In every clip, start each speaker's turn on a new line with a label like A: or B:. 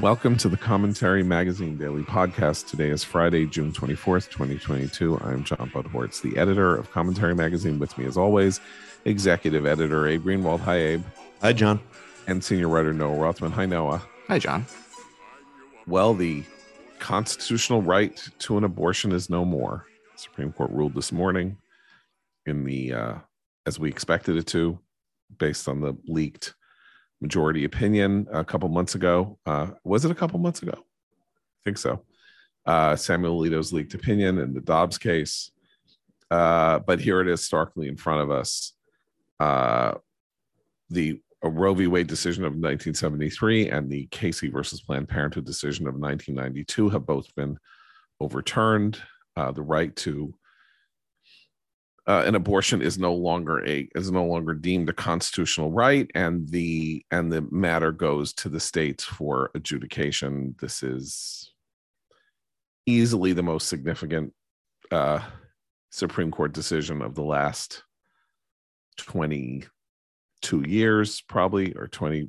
A: Welcome to the Commentary Magazine Daily Podcast. Today is Friday, June 24th, 2022. I'm John Podhoretz, the editor of Commentary Magazine. With me, as always, executive editor Abe Greenwald. Hi, Abe.
B: Hi, John.
A: And senior writer Noah Rothman. Hi, Noah.
C: Hi, John.
A: Well, the constitutional right to an abortion is no more. Supreme Court ruled this morning in the, uh, as we expected it to, based on the leaked majority opinion a couple months ago. Uh, was it a couple months ago? I think so. Uh, Samuel Alito's leaked opinion in the Dobbs case. Uh, but here it is starkly in front of us. Uh, the Roe v. Wade decision of 1973 and the Casey versus Planned Parenthood decision of 1992 have both been overturned. Uh, the right to uh, an abortion is no longer a is no longer deemed a constitutional right and the and the matter goes to the states for adjudication. This is easily the most significant uh, supreme court decision of the last 22 years probably or 20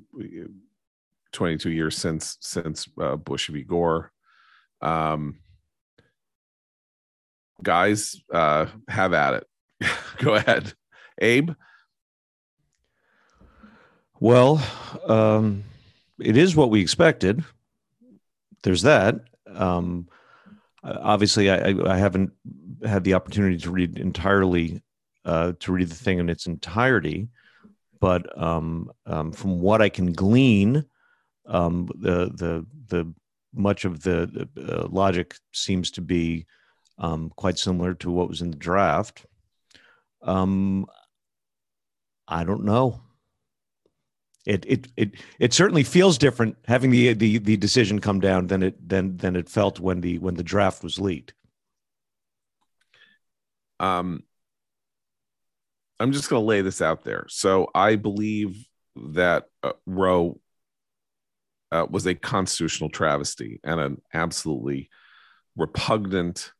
A: 22 years since since uh, bush v. Gore. Um, guys uh, have at it Go ahead, Abe.
B: Well, um, it is what we expected. There's that. Um, obviously, I, I, haven't had the opportunity to read entirely uh, to read the thing in its entirety, but um, um from what I can glean, um, the the the much of the uh, logic seems to be um, quite similar to what was in the draft. Um, I don't know. It it it it certainly feels different having the the the decision come down than it than than it felt when the when the draft was leaked.
A: Um, I'm just going to lay this out there. So I believe that uh, Roe uh, was a constitutional travesty and an absolutely repugnant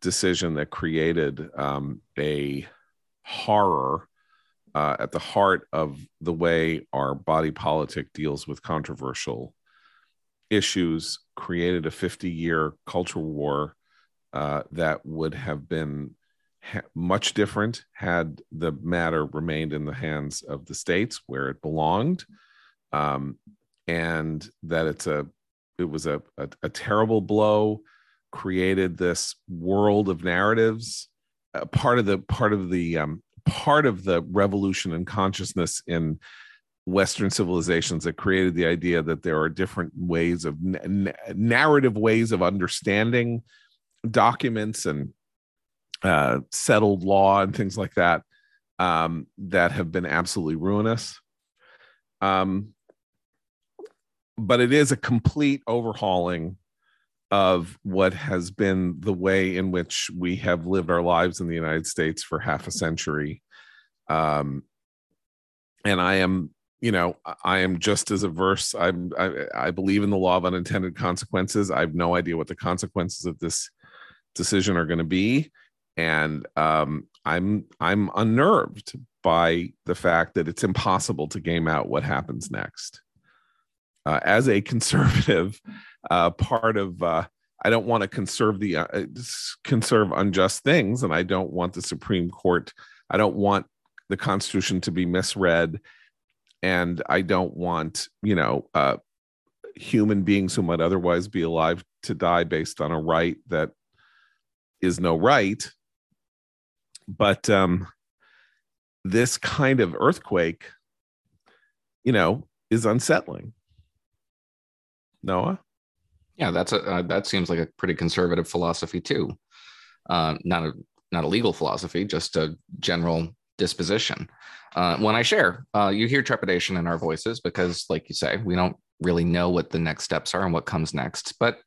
A: decision that created um, a horror uh, at the heart of the way our body politic deals with controversial issues, created a 50 year cultural war uh, that would have been ha- much different had the matter remained in the hands of the states where it belonged. Um, and that it's a it was a, a, a terrible blow created this world of narratives uh, part of the part of the um, part of the revolution in consciousness in Western civilizations that created the idea that there are different ways of n- narrative ways of understanding documents and uh, settled law and things like that um, that have been absolutely ruinous. Um, but it is a complete overhauling of what has been the way in which we have lived our lives in the United States for half a century. Um, and I am, you know, I am just as averse. I'm, I, I believe in the law of unintended consequences. I have no idea what the consequences of this decision are going to be, and um, I'm I'm unnerved by the fact that it's impossible to game out what happens next. Uh, as a conservative, uh, part of uh, I don't want to conserve the uh, conserve unjust things, and I don't want the Supreme Court. I don't want the Constitution to be misread, and I don't want you know uh, human beings who might otherwise be alive to die based on a right that is no right. But um, this kind of earthquake, you know, is unsettling. Noah.
C: Yeah, that's a uh, that seems like a pretty conservative philosophy too. Uh, not a not a legal philosophy, just a general disposition. Uh, when I share, uh, you hear trepidation in our voices because, like you say, we don't really know what the next steps are and what comes next. But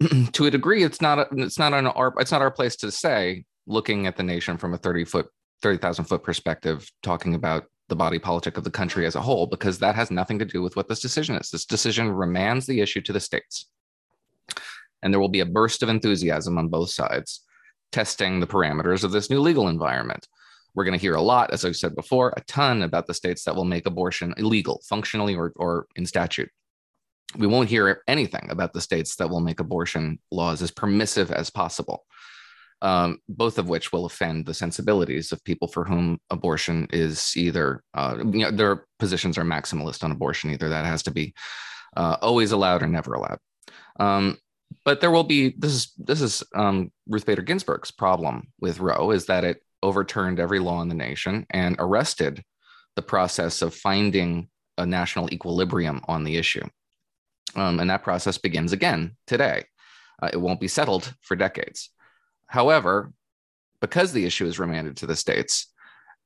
C: to a degree, it's not a, it's not on our it's not our place to say. Looking at the nation from a thirty foot thirty thousand foot perspective, talking about the body politic of the country as a whole, because that has nothing to do with what this decision is. This decision remands the issue to the states. And there will be a burst of enthusiasm on both sides, testing the parameters of this new legal environment. We're going to hear a lot, as I've said before, a ton about the states that will make abortion illegal, functionally or, or in statute. we won't hear anything about the states that will make abortion laws as permissive as possible, um, both of which will offend the sensibilities of people for whom abortion is either, uh, you know, their positions are maximalist on abortion. Either that has to be uh, always allowed or never allowed. Um, but there will be this is this is um, Ruth Bader Ginsburg's problem with Roe is that it overturned every law in the nation and arrested the process of finding a national equilibrium on the issue. Um, and that process begins again today. Uh, it won't be settled for decades. However, because the issue is remanded to the states,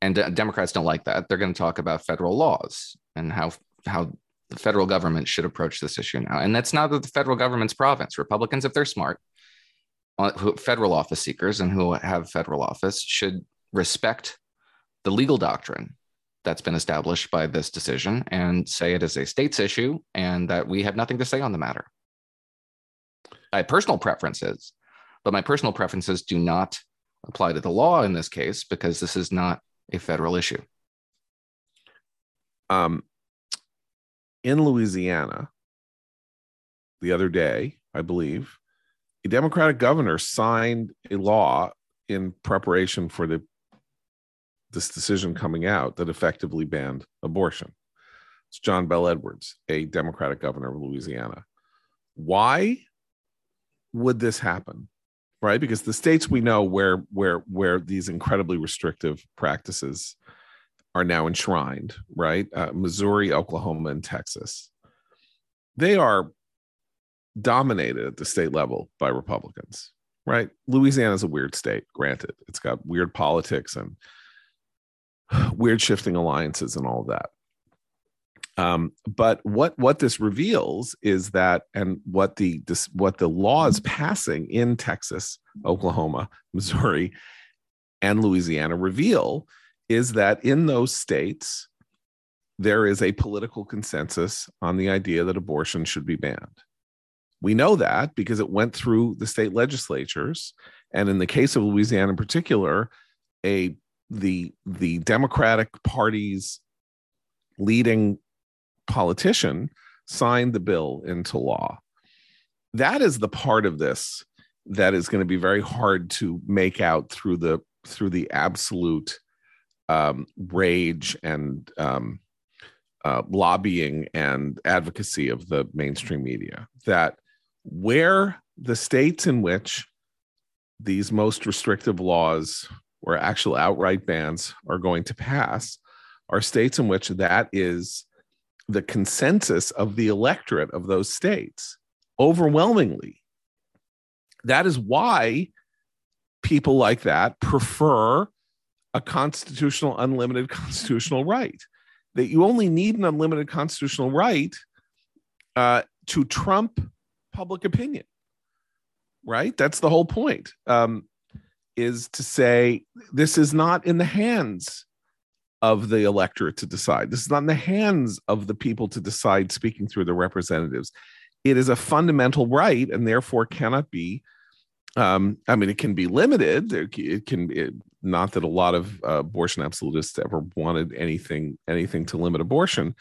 C: and Democrats don't like that, they're going to talk about federal laws and how how the federal government should approach this issue now. And that's not the federal government's province. Republicans, if they're smart, uh, federal office seekers and who have federal office should respect the legal doctrine that's been established by this decision and say it is a state's issue and that we have nothing to say on the matter. Have personal preferences, but my personal preferences do not apply to the law in this case because this is not a federal issue.
A: Um, in Louisiana, the other day, I believe, a Democratic governor signed a law in preparation for the this decision coming out that effectively banned abortion. It's John Bel Edwards, a Democratic governor of Louisiana. Why would this happen? Right? Because the states we know where where where these incredibly restrictive practices are now enshrined, right? Uh, Missouri, Oklahoma, and Texas. They are dominated at the state level by Republicans, right? Louisiana is a weird state, granted. It's got weird politics and weird shifting alliances and all of that. Um, but what what this reveals is that, and what the this, what the laws passing in Texas, Oklahoma, Missouri, and Louisiana reveal is that in those states there is a political consensus on the idea that abortion should be banned. We know that because it went through the state legislatures, and in the case of Louisiana in particular, a the the Democratic Party's leading politician signed the bill into law. That is the part of this that is going to be very hard to make out through the through the absolute um, rage and um, uh, lobbying and advocacy of the mainstream media. That where the states in which these most restrictive laws where actual outright bans are going to pass are states in which that is the consensus of the electorate of those states overwhelmingly. That is why people like that prefer a constitutional, unlimited constitutional right. That you only need an unlimited constitutional right uh, to trump public opinion, right? That's the whole point. Um, is to say this is not in the hands of the electorate to decide. This is not in the hands of the people to decide speaking through their representatives. It is a fundamental right and therefore cannot be. Um, I mean, it can be limited. It can be not that a lot of uh, abortion absolutists ever wanted anything anything to limit abortion,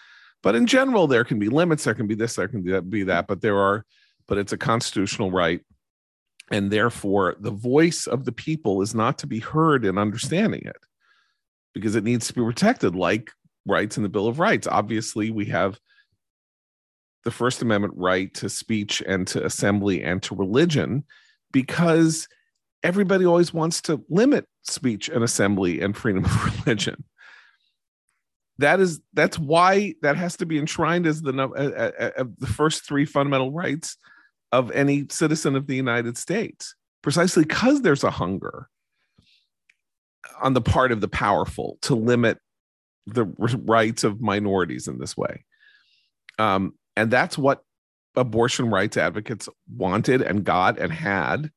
A: but in general, there can be limits. There can be this. There can be that. But there are. But it's a constitutional right and therefore the voice of the people is not to be heard in understanding it because it needs to be protected like rights in the bill of rights. Obviously we have the first amendment right to speech and to assembly and to religion because everybody always wants to limit speech and assembly and freedom of religion. That is that's why that has to be enshrined as the uh, uh, the first three fundamental rights of any citizen of the United States, precisely because there's a hunger on the part of the powerful to limit the rights of minorities in this way. Um, and that's what abortion rights advocates wanted and got and had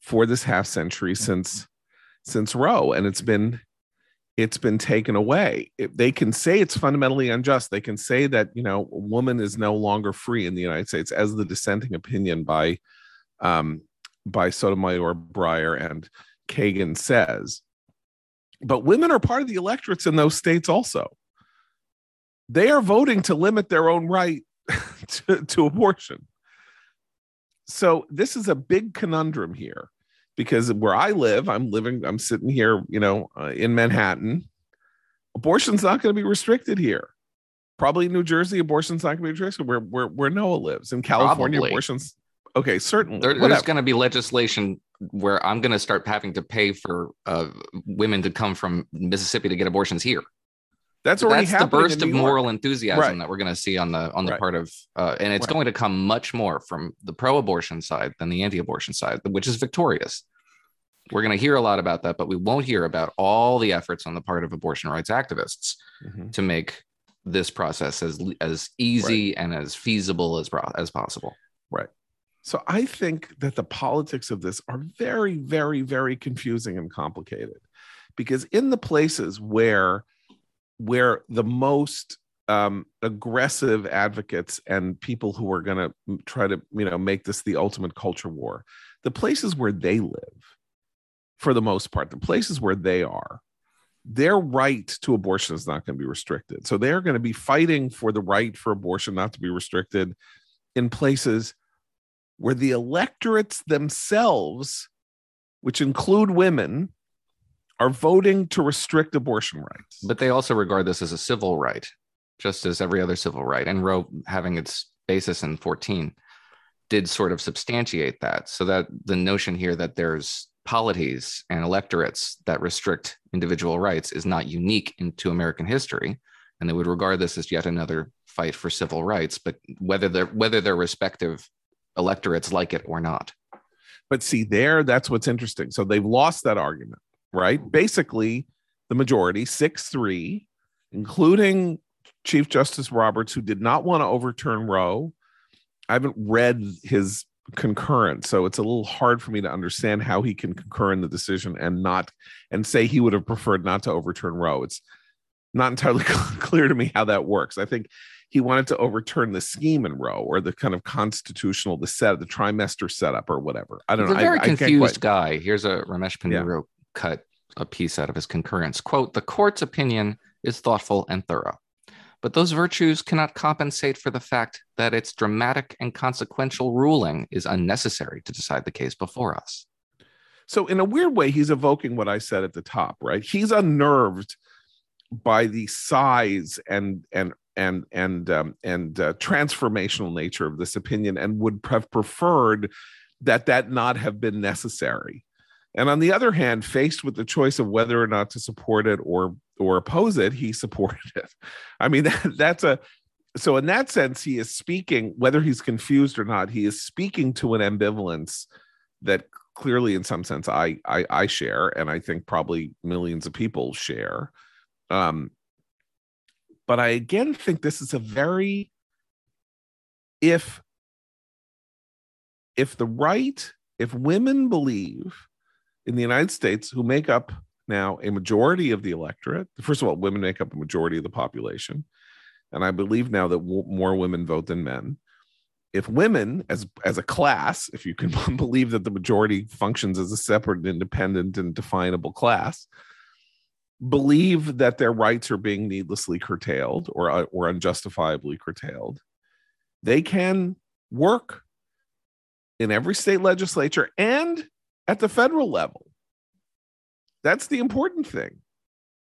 A: for this half century since since Roe. And it's been it's been taken away. If they can say it's fundamentally unjust. They can say that you know a woman is no longer free in the United States, as the dissenting opinion by um, by Sotomayor, Breyer, and Kagan says. But women are part of the electorates in those states also. They are voting to limit their own right to, to abortion. So this is a big conundrum here because where I live, I'm living, I'm sitting here, you know, uh, in Manhattan. Abortion's not going to be restricted here. Probably New Jersey, abortion's not going to be restricted where, where, where Noah lives. In California,
C: Probably.
A: abortion's okay, certainly.
C: There, there's going to be legislation where I'm going to start having to pay for uh, women to come from Mississippi to get abortions here.
A: That's already
C: That's the burst of moral enthusiasm
A: Right.
C: that we're going to see on the on the
A: Right.
C: part of, uh, and it's
A: Right.
C: going to come much more from the pro-abortion side than the anti-abortion side, which is victorious. We're going to hear a lot about that, but we won't hear about all the efforts on the part of abortion rights activists
A: Mhm.
C: to make this process as as easy and as feasible as as possible.
A: So I think that the politics of this are very, very, very confusing and complicated because in the places where where the most um, aggressive advocates and people who are going to try to you know make this the ultimate culture war, the places where they live, for the most part, the places where they are, their right to abortion is not going to be restricted. So they're going to be fighting for the right for abortion not to be restricted in places where the electorates themselves, which include women, are voting to restrict abortion rights.
C: But they also regard this as a civil right, just as every other civil right. And Roe, having its basis in 14, did sort of substantiate that. So that the notion here that there's polities and electorates that restrict individual rights is not unique into American history. And they would regard this as yet another fight for civil rights, but whether they're whether their respective electorates like it or not.
A: But see, there, that's what's interesting. So they've lost that argument, right? Basically, the majority, 6 3, including Chief Justice Roberts, who did not want to overturn Roe. I haven't read his concurrence, so it's a little hard for me to understand how he can concur in the decision and not and say he would have preferred not to overturn Roe. It's not entirely clear to me how that works. I think he wanted to overturn the scheme in Roe or the kind of constitutional, the set, the trimester setup or whatever. I don't
C: He's
A: know.
C: a very
A: I, I
C: confused
A: quite-
C: guy. Here's a Ramesh Ponnuru cut a piece out of his concurrence. Quote, the court's opinion is thoughtful and thorough, but those virtues cannot compensate for the fact that its dramatic and consequential ruling is unnecessary to decide the case before us.
A: So in a weird way, he's evoking what I said at the top, right? He's unnerved by the size and and and and um, and uh, transformational nature of this opinion, and would have preferred that that not have been necessary. And on the other hand, faced with the choice of whether or not to support it or or oppose it, he supported it. I mean, that, that's a so in that sense, he is speaking, whether he's confused or not, he is speaking to an ambivalence that clearly in some sense I, I i share and i think probably millions of people share um but i again think this is a very if if the right if women believe in the united states who make up now a majority of the electorate first of all women make up a majority of the population and i believe now that w- more women vote than men. If women as as a class if you can believe that the majority functions as a separate independent and definable class believe that their rights are being needlessly curtailed or uh, or unjustifiably curtailed they can work in every state legislature and at the federal level that's the important thing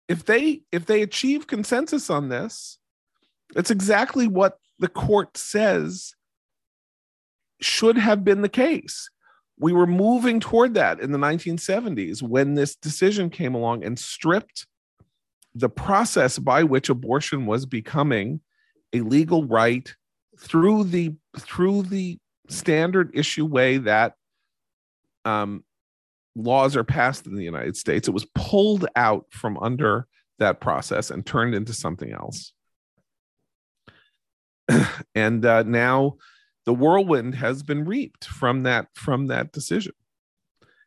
A: if they if they achieve consensus on this that's exactly what the court says should have been the case. We were moving toward that in the 1970s when this decision came along and stripped the process by which abortion was becoming a legal right through the through the standard issue way that um, laws are passed in the United States. It was pulled out from under that process and turned into something else. and uh, now the whirlwind has been reaped from that from that decision.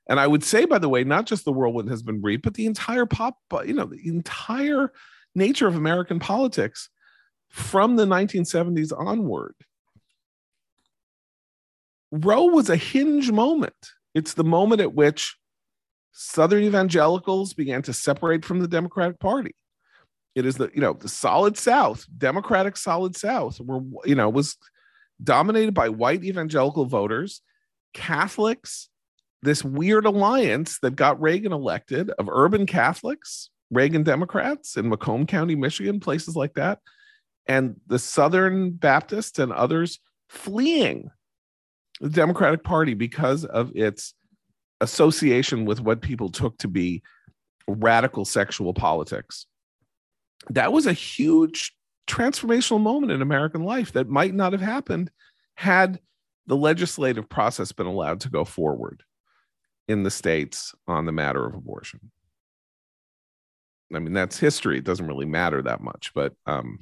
A: And i would say by the way not just the whirlwind has been reaped but the entire pop you know the entire nature of american politics from the 1970s onward. Roe was a hinge moment. It's the moment at which southern evangelicals began to separate from the democratic party. It is the you know the solid South, Democratic solid South, were you know was dominated by white evangelical voters, Catholics, this weird alliance that got Reagan elected of urban Catholics, Reagan Democrats in Macomb County, Michigan, places like that, and the Southern Baptists and others fleeing the Democratic Party because of its association with what people took to be radical sexual politics. That was a huge transformational moment in American life that might not have happened had the legislative process been allowed to go forward in the states on the matter of abortion. I mean, that's history. It doesn't really matter that much. But um,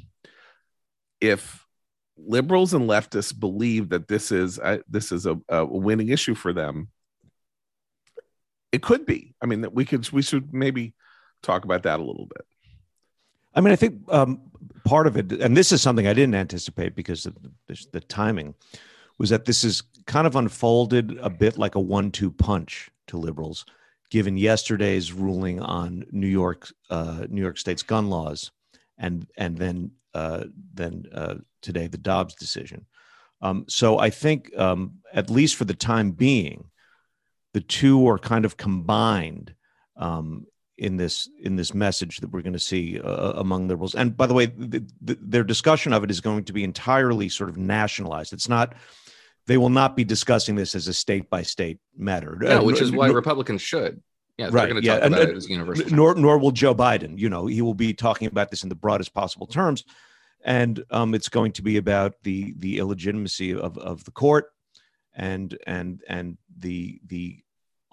A: if liberals and leftists believe that this is a, this is a, a winning issue for them, it could be. I mean, that we could we should maybe talk about that a little bit.
B: I mean, I think um, part of it, and this is something I didn't anticipate because of the, the timing, was that this is kind of unfolded a bit like a one-two punch to liberals, given yesterday's ruling on New York, uh, New York State's gun laws, and and then uh, then uh, today the Dobbs decision. Um, so I think, um, at least for the time being, the two are kind of combined um, in this in this message that we're going to see uh, among liberals. And by the way, the, the, their discussion of it is going to be entirely sort of nationalized. It's not. They will not be discussing this as a state by state matter.
C: No, uh, which is why Republicans should. Yeah,
B: right.
C: They're going
B: to
C: talk
B: yeah.
C: about
B: and,
C: it as universal.
B: Nor, nor will Joe Biden. You know, he will be talking about this in the broadest possible terms, and um, it's going to be about the the illegitimacy of, of the court, and and and the the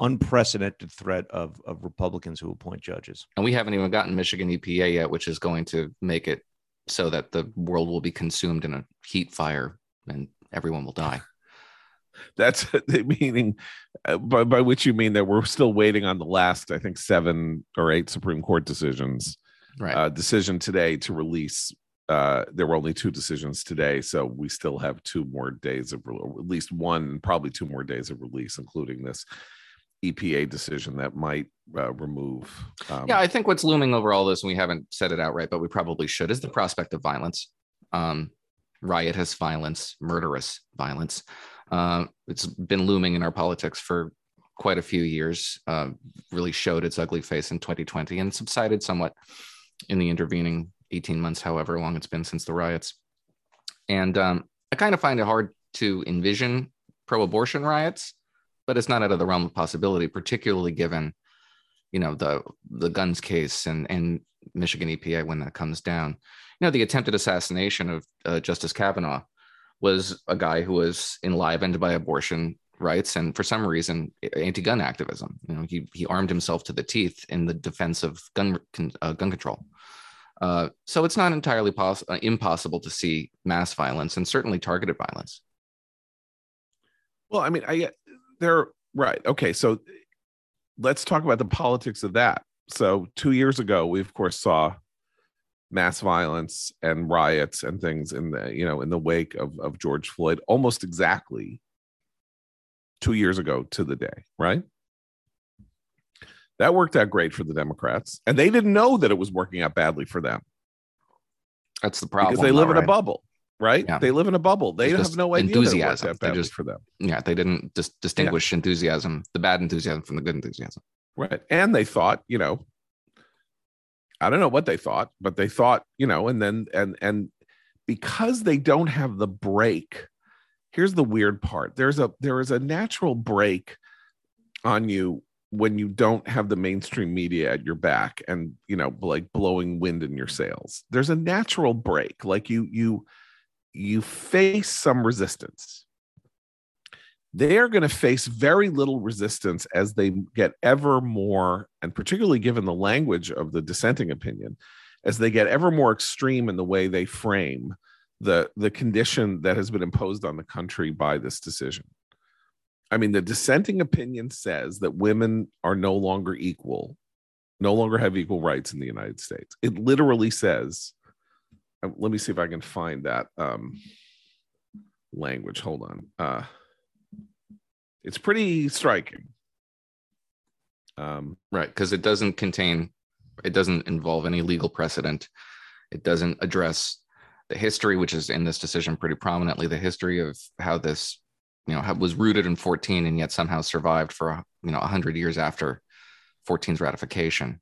B: unprecedented threat of, of Republicans who appoint judges.
C: And we haven't even gotten Michigan EPA yet, which is going to make it so that the world will be consumed in a heat fire and everyone will die.
A: That's the meaning uh, by, by which you mean that we're still waiting on the last, I think, seven or eight Supreme Court decisions.
C: Right.
A: Uh, decision today to release. Uh, there were only two decisions today, so we still have two more days of, at least one, probably two more days of release, including this EPA decision that might uh, remove.
C: Um, yeah, I think what's looming over all this, and we haven't said it outright, but we probably should, is the prospect of violence. Um, riotous violence, murderous violence. Uh, it's been looming in our politics for quite a few years. Uh, really showed its ugly face in 2020 and subsided somewhat in the intervening 18 months, however long it's been since the riots. And um, I kind of find it hard to envision pro-abortion riots but it's not out of the realm of possibility, particularly given, you know, the the guns case and and Michigan EPA when that comes down. You know, the attempted assassination of uh, Justice Kavanaugh was a guy who was enlivened by abortion rights and for some reason anti-gun activism. You know, he he armed himself to the teeth in the defense of gun uh, gun control. Uh, so it's not entirely poss- uh, impossible to see mass violence and certainly targeted violence.
A: Well, I mean, I they're right. Okay, so let's talk about the politics of that. So two years ago, we of course saw mass violence and riots and things in the you know in the wake of of George Floyd, almost exactly two years ago to the day, right? That worked out great for the Democrats, and they didn't know that it was working out badly for them.
C: That's the problem
A: because they live
C: though,
A: in a bubble right?
C: Yeah.
A: They live in a bubble. They have no idea
C: enthusiasm.
A: that
C: just-
A: for them,
C: Yeah, they didn't dis- distinguish enthusiasm, the bad enthusiasm from the good enthusiasm.
A: right? And they thought, you know, I don't know what they thought, but they thought, you know, and then and and because they don't have the break. Here's the weird part. There's a there is a natural break on you when you don't have the mainstream media at your back and you know like blowing wind in your sails there's a natural break like you you you face some resistance. They are going to face very little resistance as they get ever more, and particularly given the language of the dissenting opinion, as they get ever more extreme in the way they frame the, the condition that has been imposed on the country by this decision. I mean, the dissenting opinion says that women are no longer equal, no longer have equal rights in the United States. It literally says let me see if I can find that um, language. Hold on. Uh, it's pretty striking. Um,
C: Right, because it doesn't contain, it doesn't involve any legal precedent It doesn't address the history, which is in this decision pretty prominently, the history of how this, you know, was rooted in 14 and yet somehow survived for, you know, 100 years after 14's ratification,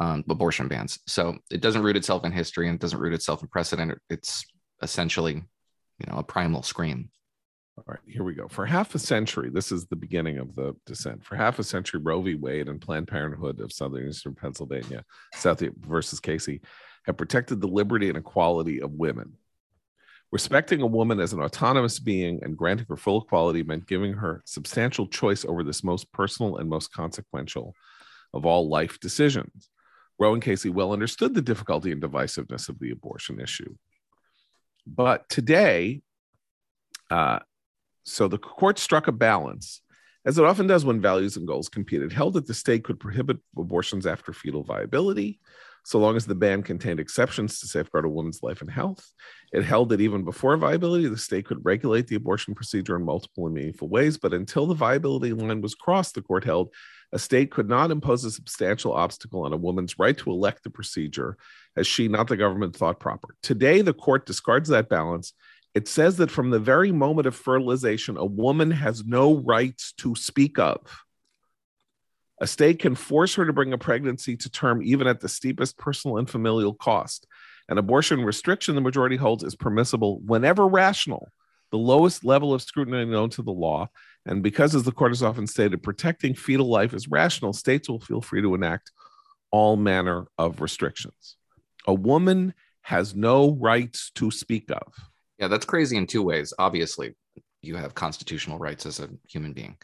C: um, abortion bans. So it doesn't root itself in history and it doesn't root itself in precedent. It's essentially, you know, a primal scream.
A: All right, here we go. For half a century, this is the beginning of the dissent. For half a century, Roe v. Wade and Planned Parenthood of Southern Eastern Pennsylvania, South versus Casey, have protected the liberty and equality of women. Respecting a woman as an autonomous being and granting her full equality meant giving her substantial choice over this most personal and most consequential of all life decisions. Roe and Casey well understood the difficulty and divisiveness of the abortion issue. But today, uh, so the court struck a balance, as it often does when values and goals compete. It held that the state could prohibit abortions after fetal viability, so long as the ban contained exceptions to safeguard a woman's life and health. It held that even before viability, the state could regulate the abortion procedure in multiple and meaningful ways. But until the viability line was crossed, the court held a state could not impose a substantial obstacle on a woman's right to elect the procedure as she, not the government, thought proper. Today, the court discards that balance it says that from the very moment of fertilization, a woman has no rights to speak of. A state can force her to bring a pregnancy to term even at the steepest personal and familial cost. An abortion restriction the majority holds is permissible whenever rational, the lowest level of scrutiny known to the law. And because, as the court has often stated, protecting fetal life is rational, states will feel free to enact all manner of restrictions. A woman has no rights to speak of.
C: Yeah, that's crazy in two ways. Obviously, you have constitutional rights as a human being.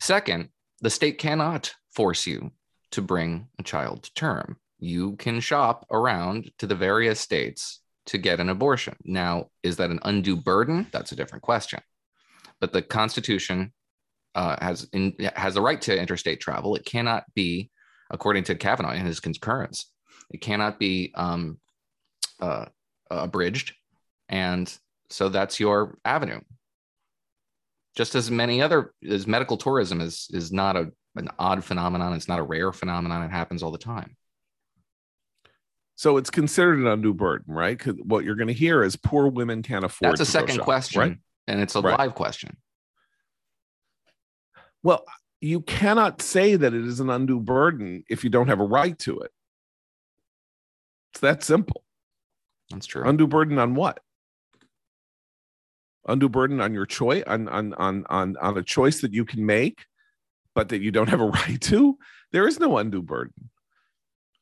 C: Second, the state cannot force you to bring a child to term. You can shop around to the various states to get an abortion. Now, is that an undue burden? That's a different question. But the Constitution uh, has in, has the right to interstate travel. It cannot be, according to Kavanaugh in his concurrence, it cannot be um, uh, abridged. And so that's your avenue. Just as many other as medical tourism is is not a an odd phenomenon it's not a rare phenomenon it happens all the time.
A: So it's considered an undue burden right? Because what you're going to hear is poor women can't afford
C: that's a second shop, question. right? And it's a right. live question.
A: Well you cannot say that it is an undue burden if you don't have a right to it. It's that simple.
C: That's true.
A: Undue burden on what? Undue burden on your choice on on on on on a choice that you can make but that you don't have a right to? There is no undue burden.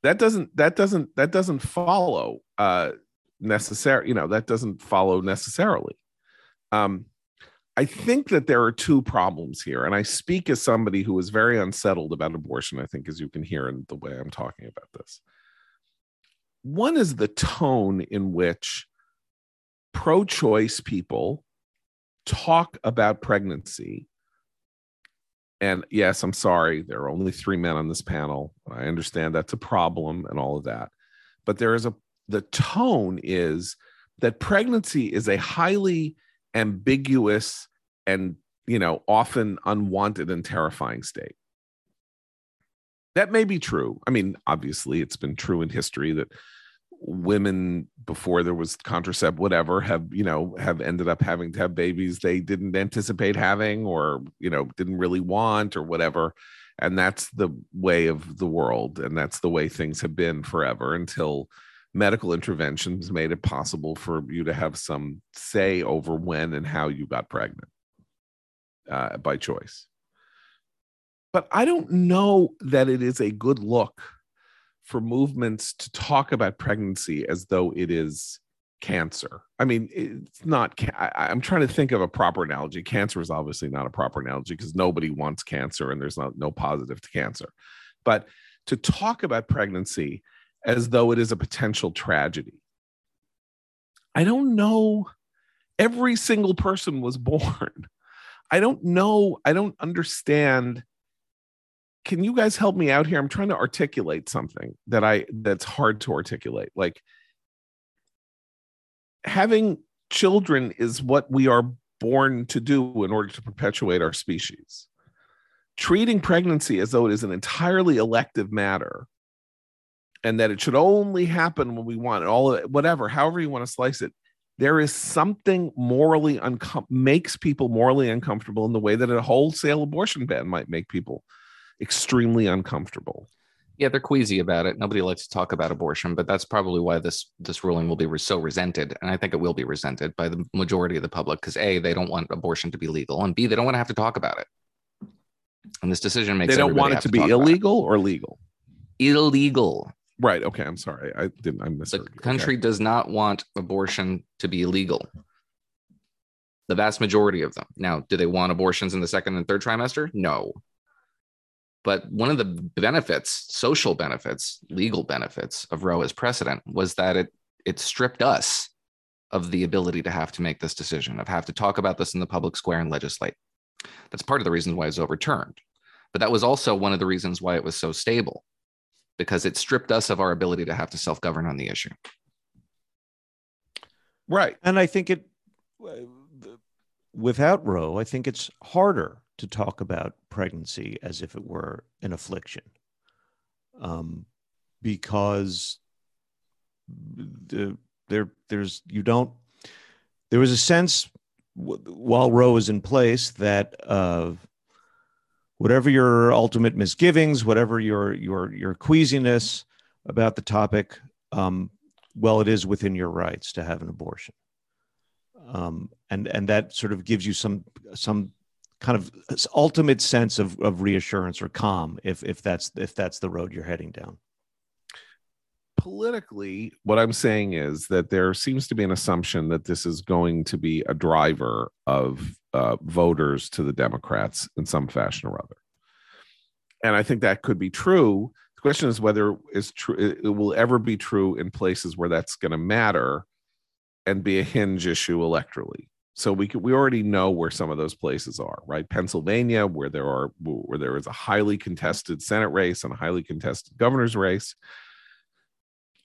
A: That doesn't that doesn't that doesn't follow uh necessary you know that doesn't follow necessarily um i think that there are two problems here and i speak as somebody who is very unsettled about abortion i think as you can hear in the way i'm talking about this. One is the tone in which pro-choice people talk about pregnancy. And yes i'm sorry there are only three men on this panel i understand that's a problem and all of that. But there is a the tone is that pregnancy is a highly ambiguous and you know often unwanted and terrifying state. That may be true. I mean obviously it's been true in history that women before there was contracept whatever have you know have ended up having to have babies they didn't anticipate having or you know didn't really want or whatever. And that's the way of the world and that's the way things have been forever until medical interventions made it possible for you to have some say over when and how you got pregnant uh, by choice but i don't know that it is a good look for movements to talk about pregnancy as though it is cancer. I mean, it's not. I, am trying to think of a proper analogy. Cancer is obviously not a proper analogy because nobody wants cancer, and there's not no positive to cancer. But to talk about pregnancy as though it is a potential tragedy, I don't know. Every single person was born. I don't know. I don't understand can you guys help me out here? I'm trying to articulate something that I that's hard to articulate. Like having children is what we are born to do in order to perpetuate our species. Treating pregnancy as though it is an entirely elective matter and that it should only happen when we want it, all of it, whatever, however you want to slice it. There is something morally uncom- makes people morally uncomfortable in the way that a wholesale abortion ban might make people extremely uncomfortable.
C: Yeah, they're queasy about it. Nobody likes to talk about abortion, but that's probably why this this ruling will be re- so resented, and I think it will be resented by the majority of the public because a they don't want abortion to be legal, and b they don't want to have to talk about it. And this decision makes
A: they don't want it
C: have
A: to be illegal or legal.
C: illegal.
A: Right. Okay. I'm sorry. I didn't. I
C: missed.
A: The you. Okay.
C: country does not want abortion to be illegal. The vast majority of them. Now, do they want abortions in the second and third trimester? No. But one of the benefits, social benefits, legal benefits of Roe as precedent was that it it stripped us of the ability to have to make this decision, of have to talk about this in the public square and legislate. That's part of the reasons why it's overturned. But that was also one of the reasons why it was so stable, because it stripped us of our ability to have to self-govern on the issue.
A: Right.
B: And I think it, without Roe, I think it's harder to talk about pregnancy as if it were an affliction, um, because the, there, there's you don't. There was a sense while Roe was in place that uh, whatever your ultimate misgivings, whatever your your your queasiness about the topic, um, well, it is within your rights to have an abortion. Um, and and that sort of gives you some some kind of ultimate sense of, of reassurance or calm if if that's if that's the road you're heading down.
A: Politically, what I'm saying is that there seems to be an assumption that this is going to be a driver of uh, voters to the Democrats in some fashion or other. And I think that could be true. The question is whether it's true. It, it will ever be true in places where that's going to matter and be a hinge issue electorally. So we could, we already know where some of those places are, right? Pennsylvania, where there are where there is a highly contested Senate race and a highly contested governor's race.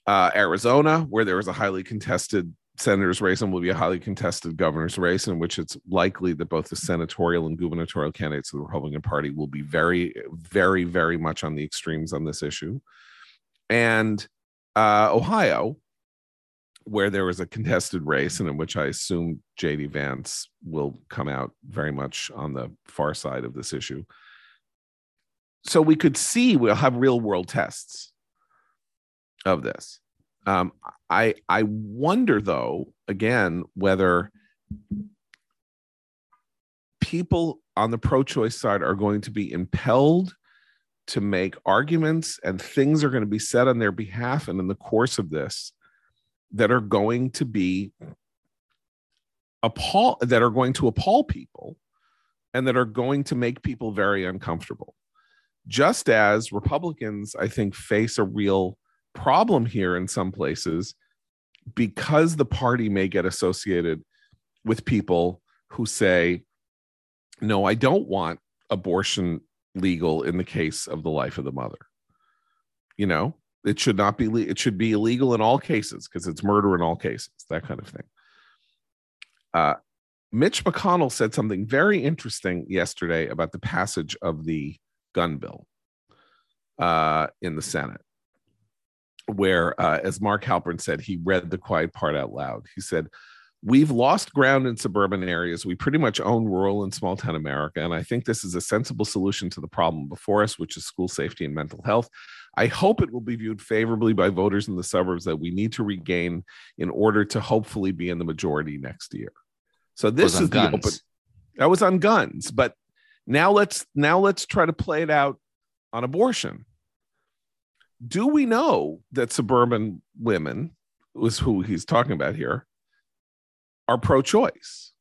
A: Uh, Arizona, where there is a highly contested senator's race and will be a highly contested governor's race, in which it's likely that both the senatorial and gubernatorial candidates of the Republican Party will be very, very, very much on the extremes on this issue. And uh, Ohio, where there was a contested race and in which I assume JD Vance will come out very much on the far side of this issue. So we could see we'll have real world tests of this. Um, I I wonder though again whether people on the pro-choice side are going to be impelled to make arguments and things are going to be said on their behalf and in the course of this that are going to be appall that are going to appall people and that are going to make people very uncomfortable. Just as republicans i think face a real problem here in some places because the party may get associated with people who say no i don't want abortion legal in the case of the life of the mother. You know it should not be it should be illegal in all cases because it's murder in all cases that kind of thing. Uh, mitch mcconnell said something very interesting yesterday about the passage of the gun bill uh, in the senate where uh, as mark halperin said he read the quiet part out loud he said We've lost ground in suburban areas. We pretty much own rural and small town America. And I think this is a sensible solution to the problem before us, which is school safety and mental health. I hope it will be viewed favorably by voters in the suburbs that we need to regain in order to hopefully be in the majority next year. So this is the
C: guns.
A: open. That was on guns, but now let's now let's try to play it out on abortion. Do we know that suburban women was who he's talking about here are pro-choice?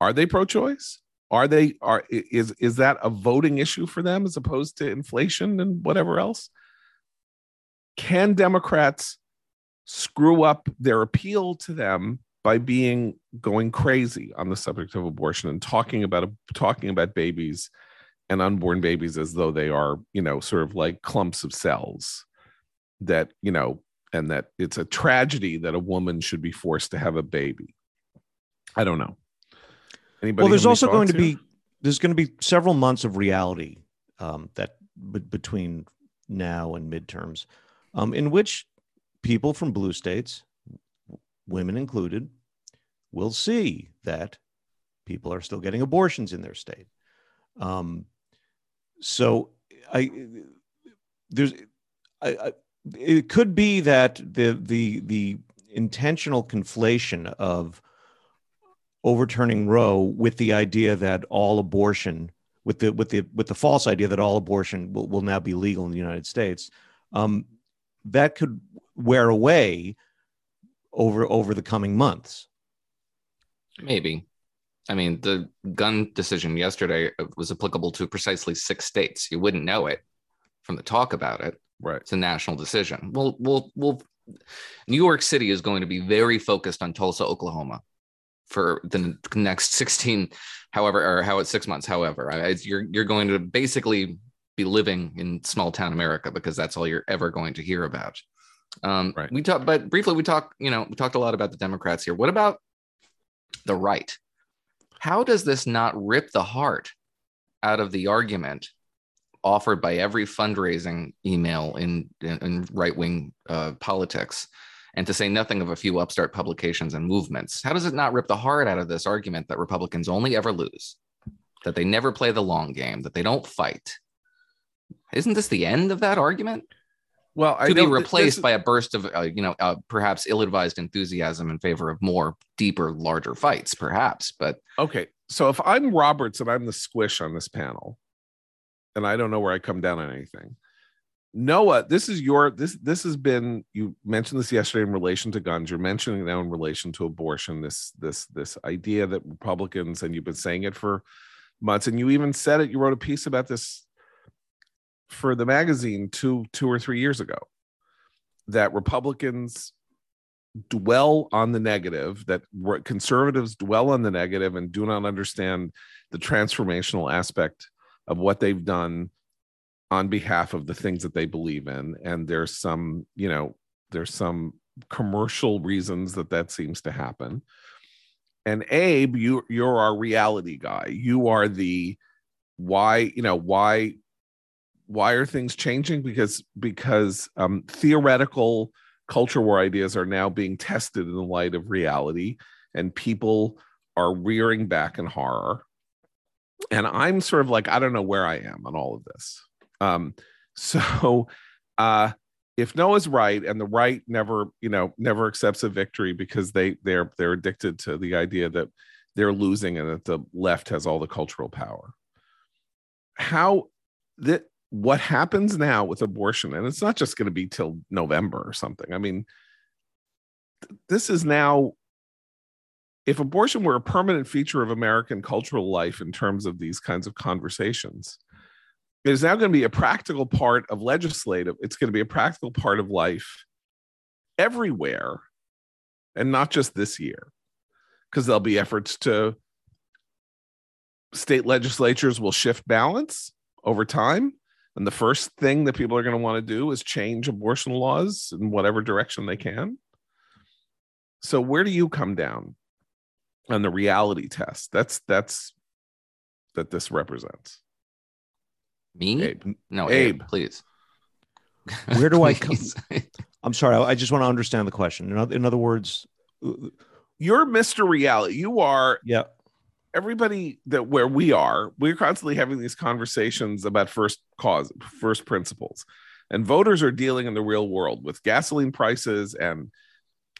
A: Are they pro-choice? Are they are is is that a voting issue for them as opposed to inflation and whatever else? Can Democrats screw up their appeal to them by being going crazy on the subject of abortion and talking about talking about babies and unborn babies as though they are, you know, sort of like clumps of cells that, you know, and that it's a tragedy that a woman should be forced to have a baby. I don't know. Anybody
B: well there's also going to be there's going to be several months of reality um, that b- between now and midterms um, in which people from blue states, women included, will see that people are still getting abortions in their state. Um, so I there's I, I, it could be that the the the intentional conflation of overturning Roe with the idea that all abortion with the with the with the false idea that all abortion will, will now be legal in the United States um, that could wear away over over the coming months
C: maybe I mean, the gun decision yesterday was applicable to precisely six states. You wouldn't know it from the talk about it.
A: Right.
C: It's a national decision. We'll, we'll, we'll, New York City is going to be very focused on Tulsa, Oklahoma for the next 16, however, or how it's six months, however. you're, you're going to basically be living in small town America because that's all you're ever going to hear about. Um, right. We talked, but briefly, we talked, you know, we talked a lot about the Democrats here. What about the right? How does this not rip the heart out of the argument offered by every fundraising email in, in, in right wing uh, politics? And to say nothing of a few upstart publications and movements, how does it not rip the heart out of this argument that Republicans only ever lose, that they never play the long game, that they don't fight? Isn't this the end of that argument?
A: well
C: to be replaced is, by a burst of uh, you know uh, perhaps ill-advised enthusiasm in favor of more deeper larger fights perhaps but
A: okay so if i'm roberts and i'm the squish on this panel and i don't know where i come down on anything. Noah this is your this this has been you mentioned this yesterday in relation to guns. You're mentioning now in relation to abortion this this this idea that republicans and you've been saying it for months and you even said it you wrote a piece about this for the magazine two two or three years ago that Republicans dwell on the negative, that conservatives dwell on the negative and do not understand the transformational aspect of what they've done on behalf of the things that they believe in. And there's some, you know, there's some commercial reasons that that seems to happen. And Abe, you you're our reality guy. You are the why, you know, why why are things changing because because um, theoretical culture war ideas are now being tested in the light of reality and people are rearing back in horror and i'm sort of like i don't know where i am on all of this um, so uh, if noah's right and the right never you know never accepts a victory because they they're they're addicted to the idea that they're losing and that the left has all the cultural power how that what happens now with abortion, and it's not just going to be till November or something. I mean, this is now, if abortion were a permanent feature of American cultural life in terms of these kinds of conversations, it is now going to be a practical part of legislative, it's going to be a practical part of life everywhere and not just this year, because there'll be efforts to state legislatures will shift balance over time and the first thing that people are going to want to do is change abortion laws in whatever direction they can. So where do you come down on the reality test? That's that's that this represents.
C: Me? Abe. No, Abe, Abe please.
B: Where do I come? I'm sorry. I just want to understand the question. In other, in other words,
A: you're Mr. Reality. You are
B: yeah
A: everybody that where we are, we're constantly having these conversations about first cause, first principles, and voters are dealing in the real world with gasoline prices and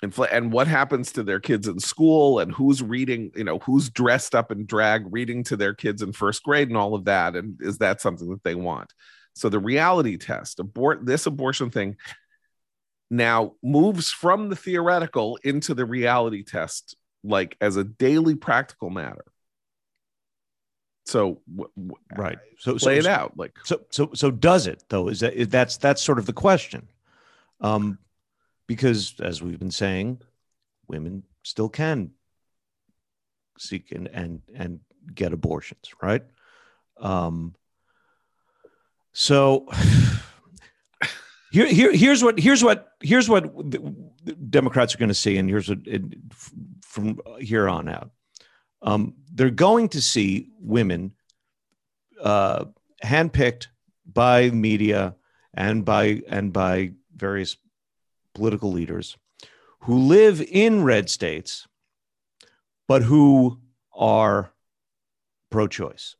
A: and what happens to their kids in school and who's reading you know who's dressed up in drag reading to their kids in first grade and all of that and is that something that they want so the reality test abort this abortion thing now moves from the theoretical into the reality test like as a daily practical matter so
B: right. So
A: play
B: so,
A: it out. Like
B: so so so does it though? Is that that's that's sort of the question. Um, because as we've been saying, women still can seek and and and get abortions, right? Um, so here, here here's what here's what here's what Democrats are going to see, and here's what it, from here on out um, they're going to see women uh, handpicked by media and by and by various political leaders who live in red states, but who are pro choice.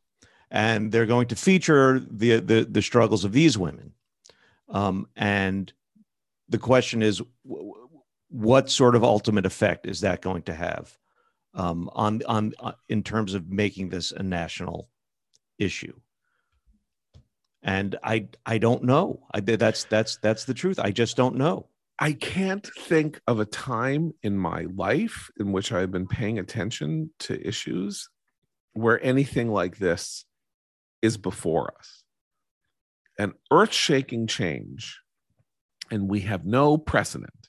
B: And they're going to feature the, the, the struggles of these women. Um, and the question is, what sort of ultimate effect is that going to have um, on, on, uh, in terms of making this a national issue? And I I don't know. I, that's that's that's the truth. I just don't know.
A: I can't think of a time in my life in which I've been paying attention to issues where anything like this is before us. An earth shaking change, and we have no precedent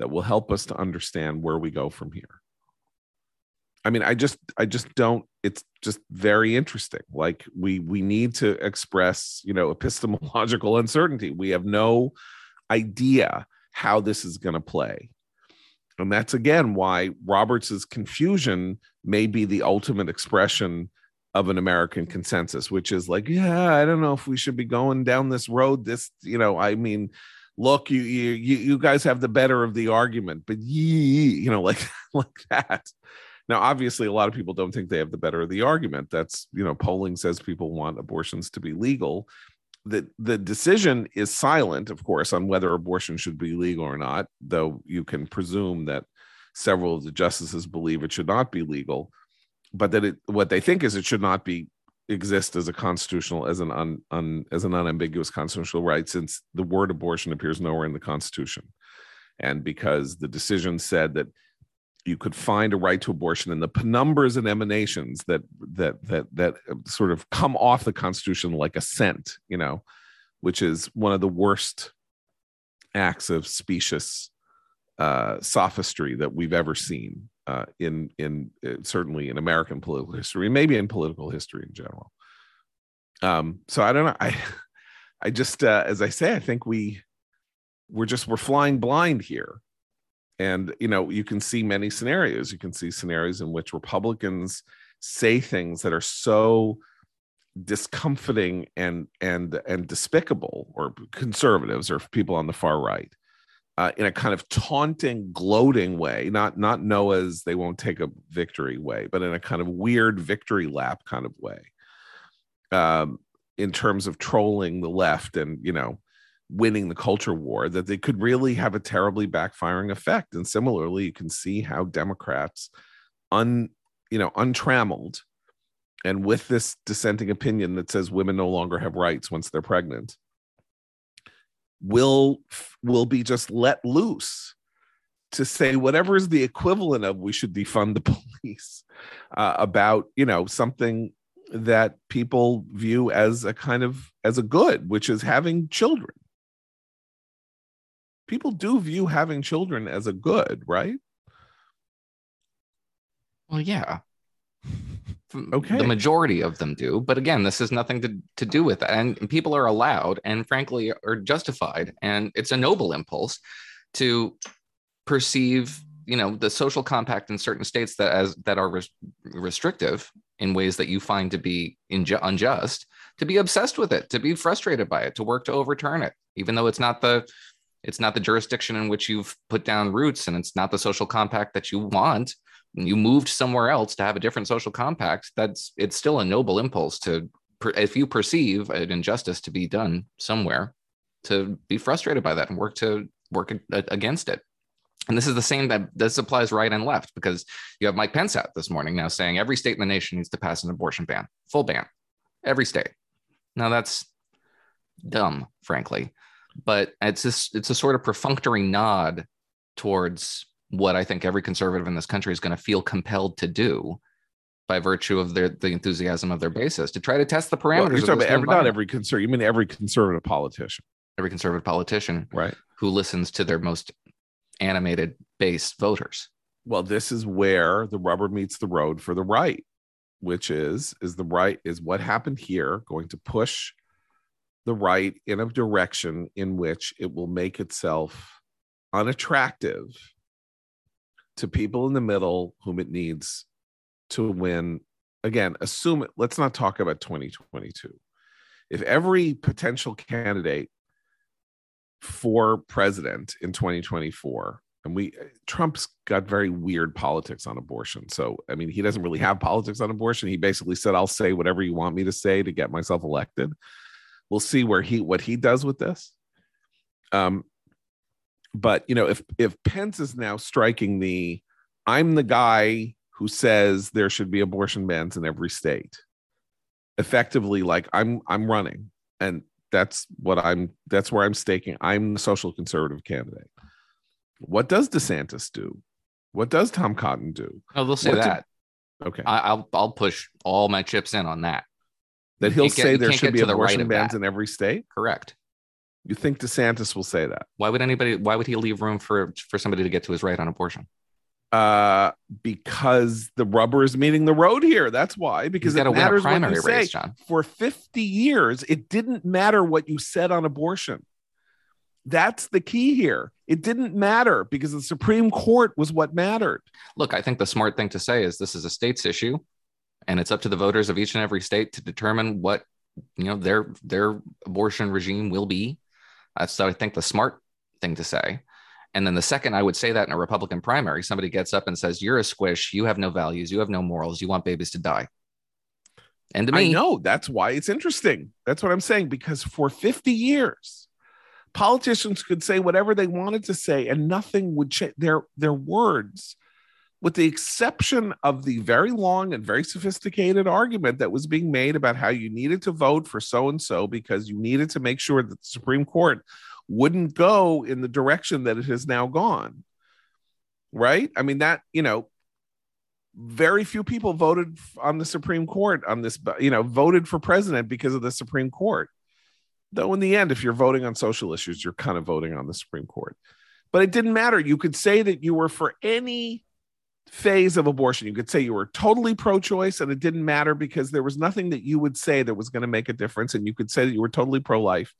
A: that will help us to understand where we go from here. I mean, I just, I just don't. It's just very interesting. Like we, we need to express, you know, epistemological uncertainty. We have no idea how this is going to play. And that's again why Roberts's confusion may be the ultimate expression of an American consensus, which is like, yeah, I don't know if we should be going down this road. This, you know, I mean, look, you you you guys have the better of the argument, but ye, you know, like like that. Now, obviously, a lot of people don't think they have the better of the argument. That's you know, polling says people want abortions to be legal, the the decision is silent, of course, on whether abortion should be legal or not. Though you can presume that several of the justices believe it should not be legal, but that it what they think is it should not be exist as a constitutional as an un, un as an unambiguous constitutional right since the word abortion appears nowhere in the constitution and because the decision said that you could find a right to abortion and the penumbras and emanations that that that that sort of come off the constitution like a scent you know which is one of the worst acts of specious uh, sophistry that we've ever seen uh, in in uh, certainly in American political history, maybe in political history in general. Um, so I don't know. I I just uh, as I say, I think we we're just we're flying blind here and you know you can see many scenarios. You can see scenarios in which republicans say things that are so discomforting and and and despicable or conservatives or people on the far right uh, in a kind of taunting gloating way not not noah's they won't take a victory way but in a kind of weird victory lap kind of way um, in terms of trolling the left and you know winning the culture war that they could really have a terribly backfiring effect. And similarly you can see how democrats un you know untrammeled and with this dissenting opinion that says women no longer have rights once they're pregnant will will be just let loose to say whatever is the equivalent of we should defund the police uh, about you know something that people view as a kind of as a good which is having children people do view having children as a good, right?
C: Well, yeah. Okay. The majority of them do, but again, this has nothing to, to do with that. And people are allowed and frankly are justified. And it's a noble impulse to perceive, you know, the social compact in certain states that as that are res- restrictive in ways that you find to be inju- unjust, to be obsessed with it, to be frustrated by it, to work to overturn it, even though it's not the it's not the jurisdiction in which you've put down roots and it's not the social compact that you want. You moved somewhere else to have a different social compact that's it's still a noble impulse to if you perceive an injustice to be done somewhere to be frustrated by that and work to work against it. And this is the same that this applies right and left because you have mike pence out this morning now saying every state in the nation needs to pass an abortion ban full ban every state. Now that's dumb frankly but it's this it's a sort of perfunctory nod towards what I think every conservative in this country is going to feel compelled to do by virtue of their the enthusiasm of their basis to try to test the parameters.
A: Well, every, not every conservative. You mean every conservative politician?
C: Every conservative politician,
A: right?
C: Who listens to their most animated base voters.
A: Well, this is where the rubber meets the road for the right, which is is the right is what happened here going to push the right in a direction in which it will make itself unattractive to people in the middle whom it needs to win. Again, assume it, let's not talk about 2022. If every potential candidate for president in 2024 and we trump's got very weird politics on abortion so i mean he doesn't really have politics on abortion he basically said i'll say whatever you want me to say to get myself elected we'll see where he what he does with this. Um but you know if if pence is now striking the i'm the guy who says there should be abortion bans in every state. Effectively like i'm i'm running and that's what i'm that's where i'm staking. I'm the social conservative candidate. What does desantis do? What does tom cotton do?
C: Oh, they'll say
A: What
C: that.
A: okay.
C: I, I'll I'll push all my chips in on that.
A: That he'll
C: get-
A: say there should be
C: the right
A: abortion
C: of
A: bans in every state
C: Correct.
A: you think desantis will say that
C: Why would anybody? Why would he leave room for for somebody to get to his right on abortion?
A: uh because the rubber is meeting the road here that's why because it
C: to win a
A: matters what you say
C: John.
A: for 50 years, it didn't matter what you said on abortion. That's the key here. It didn't matter because the Supreme Court was what mattered.
C: Look, I think the smart thing to say is this is a state's issue, and it's up to the voters of each and every state to determine what you know their their abortion regime will be. That's I think the smart thing to say. And then the second I would say that in a Republican primary, somebody gets up and says, "You're a squish. You have no values. You have no morals. You want babies to die." And to
A: I know that's why it's interesting. That's what I'm saying because for 50 years, politicians could say whatever they wanted to say and nothing would change their their words with the exception of the very long and very sophisticated argument that was being made about how you needed to vote for so and so because you needed to make sure that the Supreme Court wouldn't go in the direction that it has now gone. Right? I mean, that, you know, very few people voted on the Supreme Court on this, you know, voted for president because of the Supreme Court. Though, in the end, if you're voting on social issues, you're kind of voting on the Supreme Court. But it didn't matter. You could say that you were for any phase of abortion. You could say you were totally pro choice and it didn't matter because there was nothing that you would say that was going to make a difference. And you could say that you were totally pro life.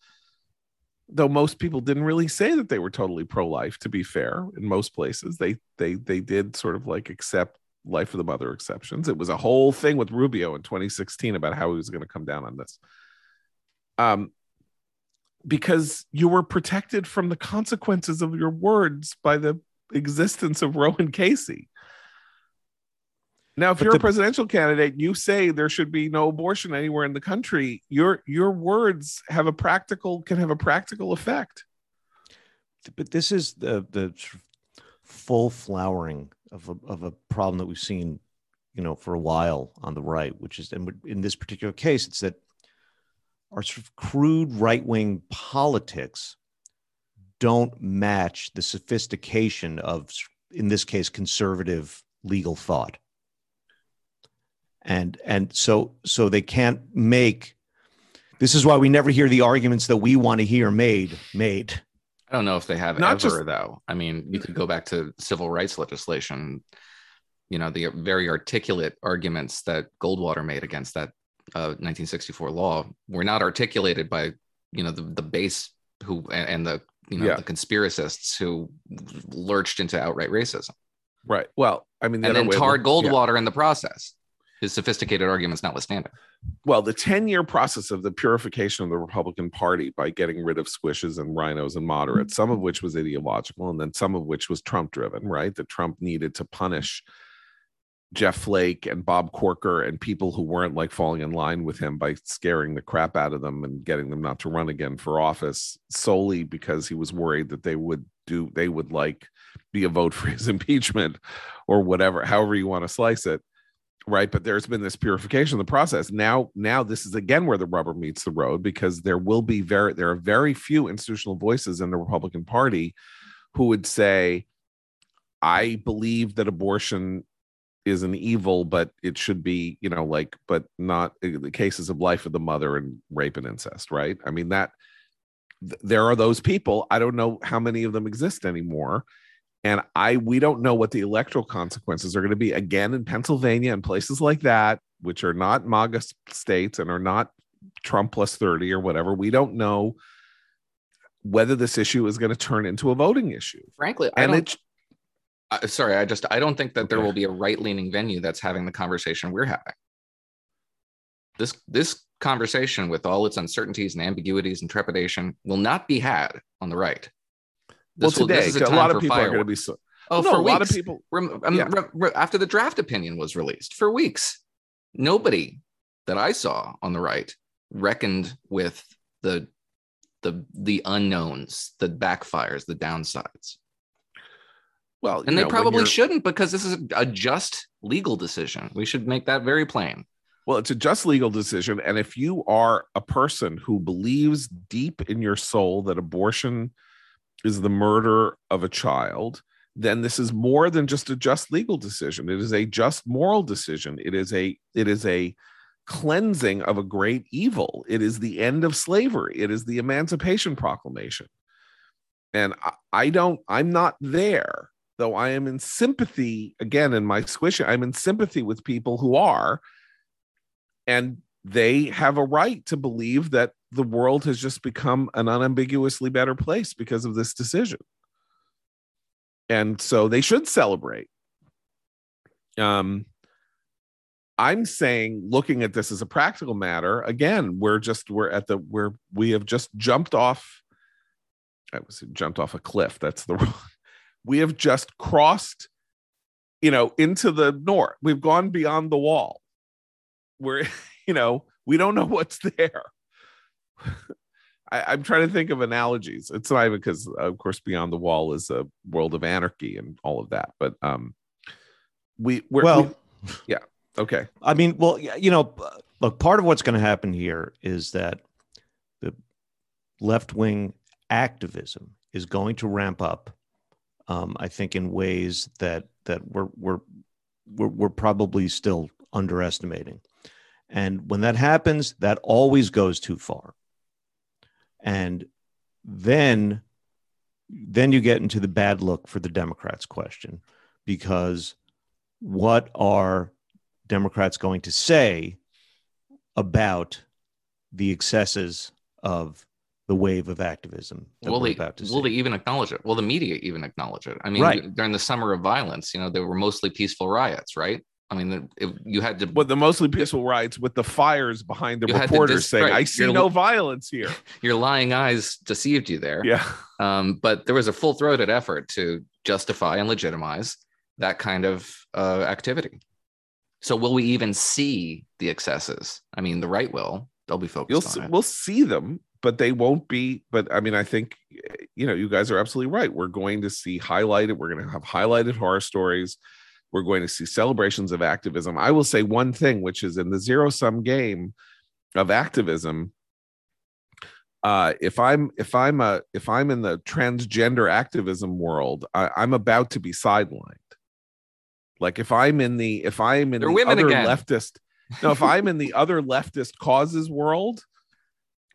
A: Though most people didn't really say that they were totally pro life, to be fair, in most places. They they they did sort of like accept life of the mother exceptions. It was a whole thing with Rubio in 2016 about how he was going to come down on this. Um because you were protected from the consequences of your words by the existence of Roe and Casey. Now, if
B: But
A: you're
B: the-
A: a presidential candidate, you say there should be no abortion anywhere in the country. Your your words have a practical can have a practical effect.
B: but this is the the full flowering of a, of a problem that we've seen you know for a while on the right which is and in this particular case it's that our sort of crude right-wing politics don't match the sophistication of in this case conservative legal thought and and so so they can't make this is why we never hear the arguments that we want to hear made made
C: I don't know if they have
A: Not
C: ever
A: just-
C: though. I mean, you could go back to civil rights legislation. You know, the very articulate arguments that Goldwater made against that uh, 1964 law were not articulated by you know the the base who and, and the you know
A: Yeah.
C: the conspiracists who lurched into outright racism
A: Right. Well, I mean, the
C: and then
A: way-
C: tarred
A: yeah.
C: Goldwater in the process. His sophisticated arguments notwithstanding.
A: well, the 10 year process of the purification of the Republican Party by getting rid of squishes and RINOs and moderates, some of which was ideological and then some of which was Trump driven, right? That Trump needed to punish Jeff Flake and Bob Corker and people who weren't like falling in line with him by scaring the crap out of them and getting them not to run again for office solely because he was worried that they would do, they would like be a vote for his impeachment or whatever, however you want to slice it right? But there's been this purification of the process. Now now this is again where the rubber meets the road because there will be very there are very few institutional voices in the republican party who would say i believe that abortion is an evil but it should be you know like but not the cases of life of the mother and rape and incest right? I mean that th- there are those people. I don't know how many of them exist anymore and I we don't know what the electoral consequences are going to be again in Pennsylvania and places like that, which are not MAGA states and are not Trump plus 30 or whatever. We don't know whether this issue is going to turn into a voting issue.
C: Frankly, I
A: And
C: don't,
A: it's
C: uh, sorry, I just I don't think that there
A: Okay.
C: will be a right leaning venue that's having the conversation we're having. This this conversation with all its uncertainties and ambiguities and trepidation will not be had on the right.
A: This well, today, will, a, a lot of people fireworks. are going to be so.
C: Oh, no, for a weeks. lot of people. Yeah. after the draft opinion was released, for weeks, nobody that I saw on the right reckoned with the the the unknowns, the backfires, the downsides. Well, and they know, probably shouldn't because this is a just legal decision. We should make that very plain.
A: Well, it's a just legal decision. And if you are a person who believes deep in your soul that abortion is the murder of a child, then this is more than just a just legal decision. It is a just moral decision. It is a it is a cleansing of a great evil. It is the end of slavery. It is the Emancipation Proclamation. And I, I don't, I'm not there though I am in sympathy again in my squish, I'm in sympathy with people who are, and they have a right to believe that the world has just become an unambiguously better place because of this decision. And so they should celebrate. Um, I'm saying, looking at this as a practical matter, again, we're just we're at the where we have just jumped off. I was jumped off a cliff. That's the we have just crossed you know into the north we've gone beyond the wall we're you know we don't know what's there. I, am trying to think of analogies. It's not even because of course beyond the wall is a world of anarchy and all of that but um we we're,
B: well
A: we, yeah okay.
B: I mean well you know look part of what's going to happen here is that the left-wing activism is going to ramp up um, I think in ways that that we're, we're we're we're probably still underestimating. And when that happens, that always goes too far. And then then you get into the bad look for the Democrats question because what are Democrats going to say about the excesses of the wave of activism
C: will they, will they even acknowledge it will the media even acknowledge it i mean right. during the summer of violence you know there were mostly peaceful riots right i mean it, you had to
A: but the mostly peaceful riots with the fires behind the reporters saying i see your, no violence here
C: your lying eyes deceived you there
A: yeah
C: um, but there was a full-throated effort to justify and legitimize that kind of uh, activity so will we even see the excesses i mean the right will they'll be focused You'll
A: on see, it. we'll see them but they won't be. But I mean, I think you know, you guys are absolutely right. We're going to see highlighted. We're going to have highlighted horror stories. We're going to see celebrations of activism. I will say one thing, which is in the zero sum game of activism. Uh, if I'm if I'm a if I'm in the transgender activism world, I, I'm about to be sidelined. Like if I'm in the if I'm in They're the other again. leftist, no, if I'm in the other leftist causes world,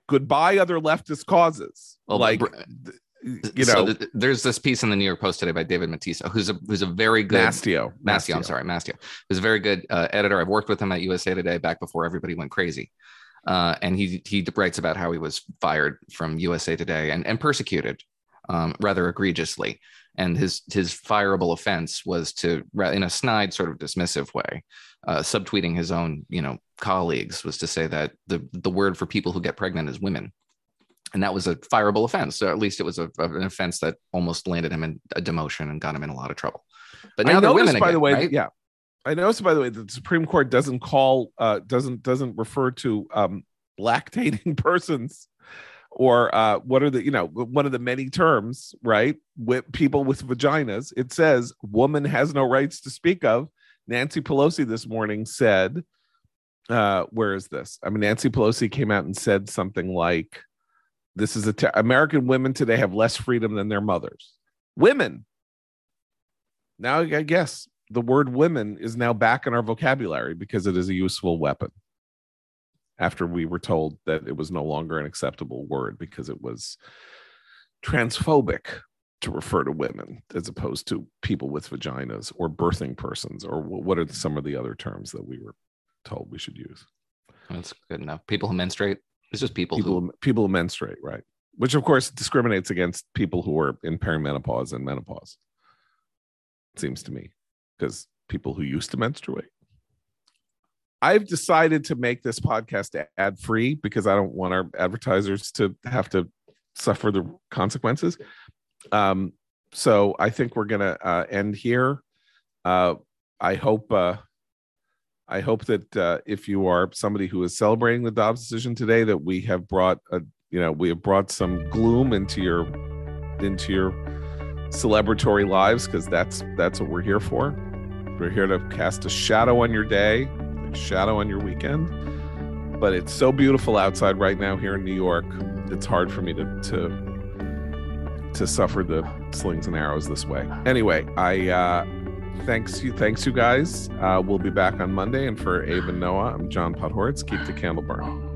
A: goodbye other leftist causes. Well, like you know, so
C: th- there's this piece in the New York Post today by David Mattiso, who's a who's a very good
A: Mastio.
C: Mastio, Mastio. I'm sorry, Mastio. Who's a very good uh, editor. I've worked with him at USA Today back before everybody went crazy. Uh, and he he writes about how he was fired from USA Today and and persecuted um, rather egregiously. And his his fireable offense was to, in a snide sort of dismissive way, uh, subtweeting his own you know colleagues was to say that the the word for people who get pregnant is women and that was a fireable offense. So at least it was a, an offense that almost landed him in a demotion and got him in a lot of trouble.
A: But now I they're women by again, the way right? yeah. I noticed by the way that the supreme court doesn't call uh doesn't doesn't refer to um lactating persons or uh what are the you know one of the many terms right with people with vaginas. It says woman has no rights to speak of. Nancy pelosi this morning said uh, where is this? I mean, Nancy Pelosi came out and said something like, "This is a te- American women today have less freedom than their mothers." Women. Now, I guess the word "women" is now back in our vocabulary because it is a useful weapon. After we were told that it was no longer an acceptable word because it was transphobic to refer to women as opposed to people with vaginas or birthing persons or what are some of the other terms that we were told we should use.
C: That's good enough. People who menstruate. It's just people,
A: people
C: who
A: people who menstruate, right? Which of course discriminates against people who are in perimenopause and menopause. It seems to me, because people who used to menstruate. I've decided to make this podcast ad free because I don't want our advertisers to have to suffer the consequences. Um, so I think we're gonna uh, end here. Uh, I hope uh, I hope that uh, if you are somebody who is celebrating the Dobbs decision today, that we have brought a you know we have brought some gloom into your into your celebratory lives because that's that's what we're here for. We're here to cast a shadow on your day, a shadow on your weekend. But it's so beautiful outside right now here in New York. It's hard for me to to to suffer the slings and arrows this way. Anyway, I uh thanks you thanks you guys. Uh we'll be back on Monday and for and Noah, I'm John Podhoretz. Keep the candle burning.